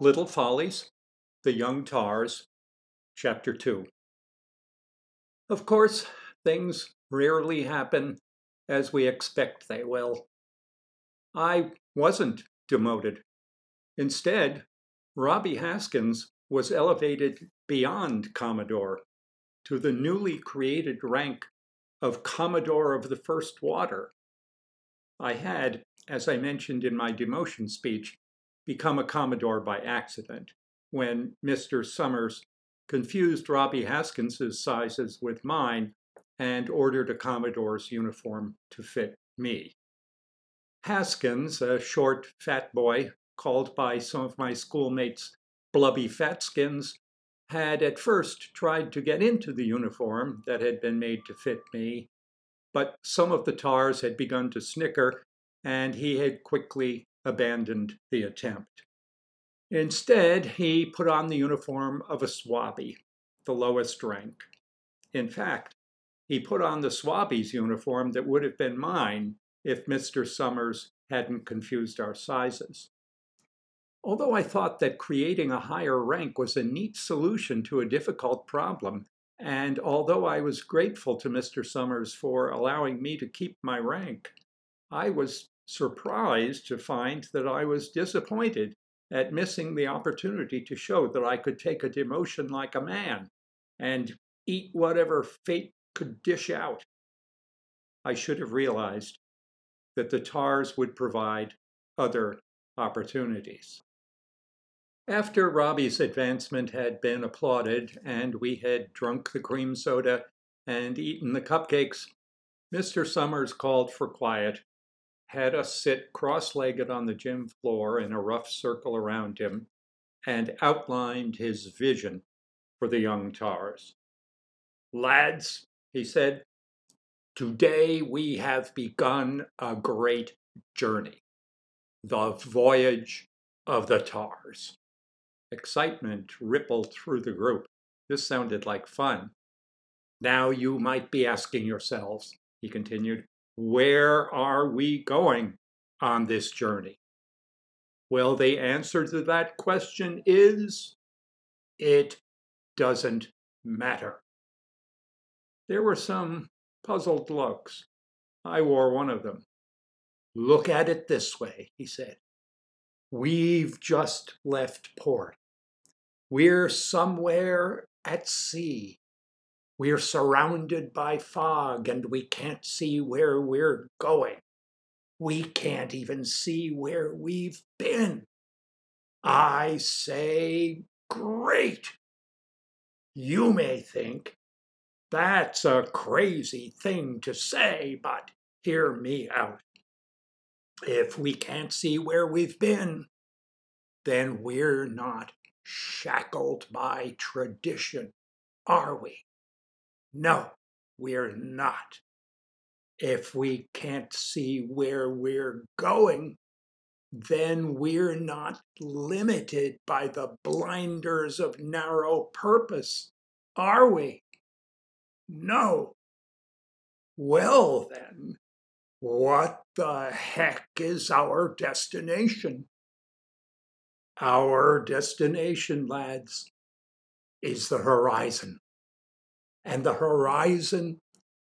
Little Follies, The Young Tars, Chapter 2. Of course, things rarely happen as we expect they will. I wasn't demoted. Instead, Robby Haskins was elevated beyond Commodore to the newly created rank of Commodore of the First Water. I had, as I mentioned in my demotion speech, become a Commodore by accident when Mr. Summers confused Robby Haskins's sizes with mine and ordered a Commodore's uniform to fit me. Haskins, a short, fat boy, called by some of my schoolmates Blubby Fatskins, had at first tried to get into the uniform that had been made to fit me, but some of the tars had begun to snicker, and he had quickly abandoned the attempt. Instead, he put on the uniform of a swabby, the lowest rank. In fact, he put on the swabby's uniform that would have been mine if Mr. Summers hadn't confused our sizes. Although I thought that creating a higher rank was a neat solution to a difficult problem, and although I was grateful to Mr. Summers for allowing me to keep my rank, I was surprised to find that I was disappointed at missing the opportunity to show that I could take a demotion like a man and eat whatever fate could dish out. I should have realized that the TARS would provide other opportunities. After Robby's advancement had been applauded and we had drunk the cream soda and eaten the cupcakes, Mr. Summers called for quiet had us sit cross legged on the gym floor in a rough circle around him and outlined his vision for the young tars. Lads, he said, today we have begun a great journey the voyage of the tars. Excitement rippled through the group. This sounded like fun. Now you might be asking yourselves, he continued, where are we going on this journey? Well, the answer to that question is it doesn't matter. There were some puzzled looks. I wore one of them. Look at it this way, he said. We've just left port. We're somewhere at sea. We're surrounded by fog and we can't see where we're going. We can't even see where we've been. I say, great. You may think that's a crazy thing to say, but hear me out. If we can't see where we've been, then we're not shackled by tradition, are we? No, we're not. If we can't see where we're going, then we're not limited by the blinders of narrow purpose, are we? No. Well, then, what the heck is our destination? Our destination, lads, is the horizon and the horizon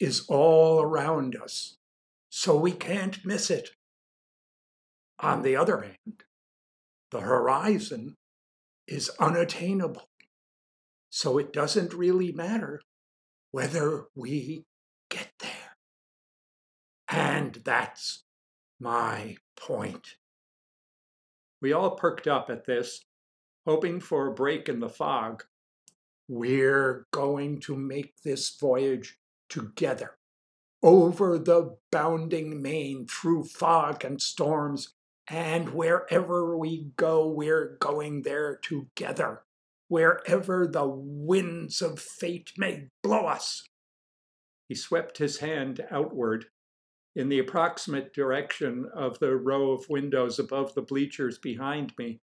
is all around us, so we can't miss it. On the other hand, the horizon is unattainable, so it doesn't really matter whether we get there. And that's my point. We all perked up at this, hoping for a break in the fog we're going to make this voyage together over the bounding main through fog and storms, and wherever we go, we're going there together, wherever the winds of fate may blow us. He swept his hand outward in the approximate direction of the row of windows above the bleachers behind me.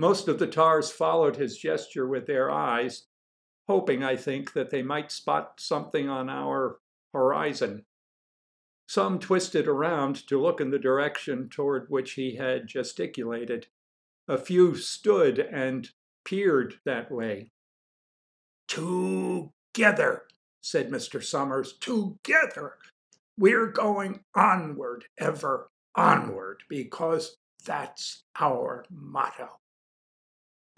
Most of the tars followed his gesture with their eyes, hoping, I think, that they might spot something on our horizon. Some twisted around to look in the direction toward which he had gesticulated, A few stood and peered that way. Together, said Mr. Summers, together. We're going onward, ever onward, because that's our motto.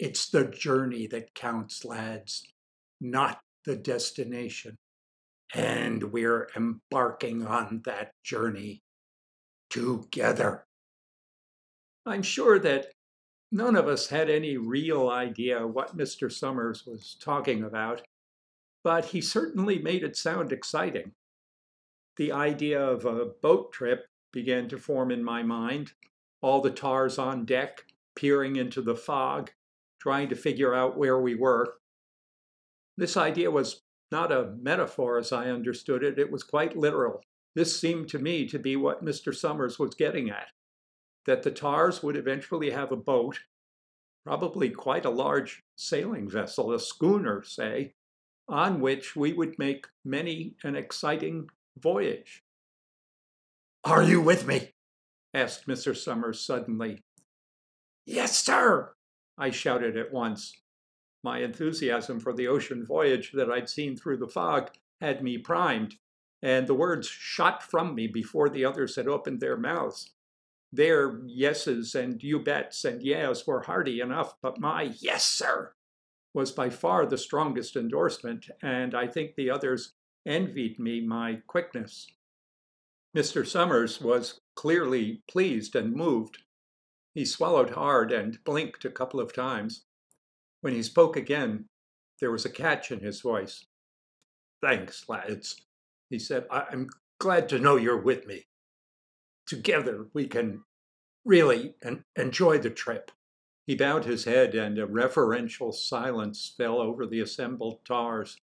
It's the journey that counts, lads, not the destination. And we're embarking on that journey together. I'm sure that none of us had any real idea what Mr. Summers was talking about, but he certainly made it sound exciting. The idea of a boat trip began to form in my mind, all the tars on deck, peering into the fog, trying to figure out where we were. This idea was not a metaphor as I understood it, it was quite literal. This seemed to me to be what Mr. Summers was getting at that the tars would eventually have a boat, probably quite a large sailing vessel, a schooner, say, on which we would make many an exciting voyage. Are you with me? asked Mr. Summers suddenly. Yes, sir, I shouted at once. My enthusiasm for the ocean voyage that I'd seen through the fog had me primed, and the words shot from me before the others had opened their mouths. Their yeses and you bets and yes were hearty enough, but my yes, sir, was by far the strongest endorsement, and I think the others envied me my quickness. Mr. Summers was clearly pleased and moved. He swallowed hard and blinked a couple of times. When he spoke again, there was a catch in his voice. Thanks, lads, he said. I'm glad to know you're with me. Together we can really en- enjoy the trip. He bowed his head, and a reverential silence fell over the assembled tars.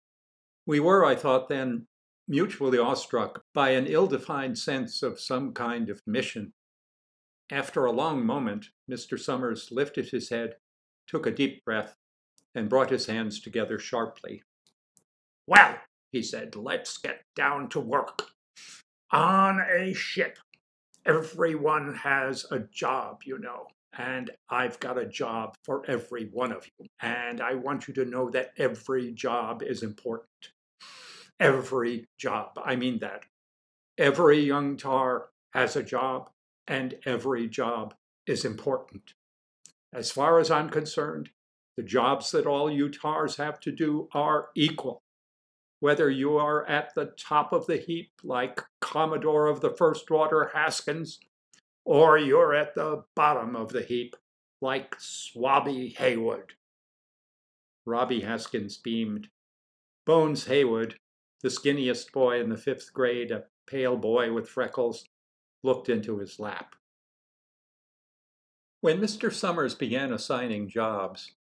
We were, I thought then, mutually awestruck by an ill defined sense of some kind of mission. After a long moment, Mr. Summers lifted his head, took a deep breath, and brought his hands together sharply. Well, he said, let's get down to work. On a ship, everyone has a job, you know. And I've got a job for every one of you. And I want you to know that every job is important. Every job. I mean that. Every young tar has a job, and every job is important. As far as I'm concerned, the jobs that all you tars have to do are equal. Whether you are at the top of the heap, like Commodore of the First Water Haskins, or you're at the bottom of the heap, like Swabby Haywood. Robby Haskins beamed. Bones Haywood, the skinniest boy in the fifth grade, a pale boy with freckles, looked into his lap. When Mr. Summers began assigning jobs,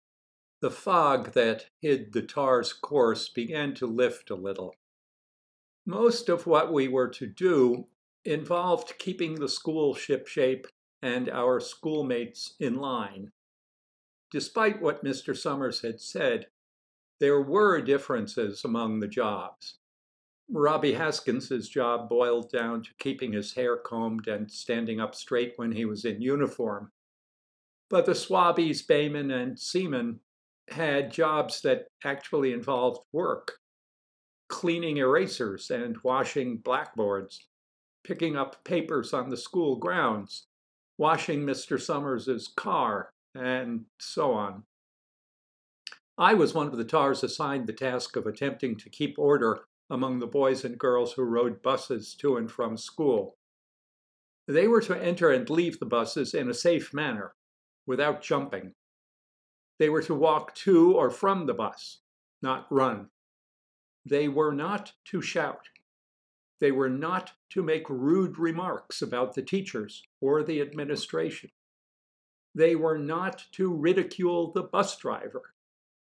the fog that hid the tar's course began to lift a little. Most of what we were to do involved keeping the school shipshape and our schoolmates in line. Despite what Mr. Summers had said, there were differences among the jobs. Robby Haskins's job boiled down to keeping his hair combed and standing up straight when he was in uniform. But the Swabbies, baymen, and seamen had jobs that actually involved work cleaning erasers and washing blackboards, picking up papers on the school grounds, washing Mr. Summers's car, and so on. I was one of the tars assigned the task of attempting to keep order among the boys and girls who rode buses to and from school. They were to enter and leave the buses in a safe manner, without jumping. They were to walk to or from the bus, not run. They were not to shout. They were not to make rude remarks about the teachers or the administration. They were not to ridicule the bus driver,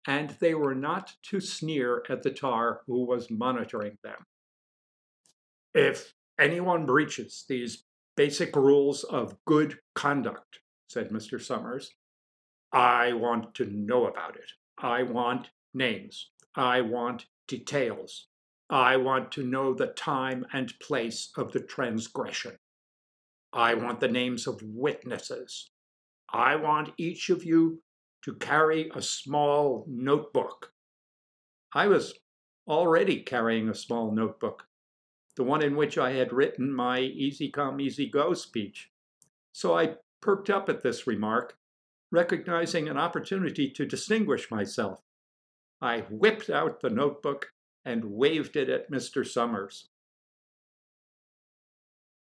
and they were not to sneer at the tar who was monitoring them. If anyone breaches these basic rules of good conduct, said Mr. Summers, I want to know about it. I want names. I want details. I want to know the time and place of the transgression. I want the names of witnesses. I want each of you to carry a small notebook. I was already carrying a small notebook, the one in which I had written my Easy Come, Easy Go speech. So I perked up at this remark, recognizing an opportunity to distinguish myself. I whipped out the notebook and waved it at Mr. Summers.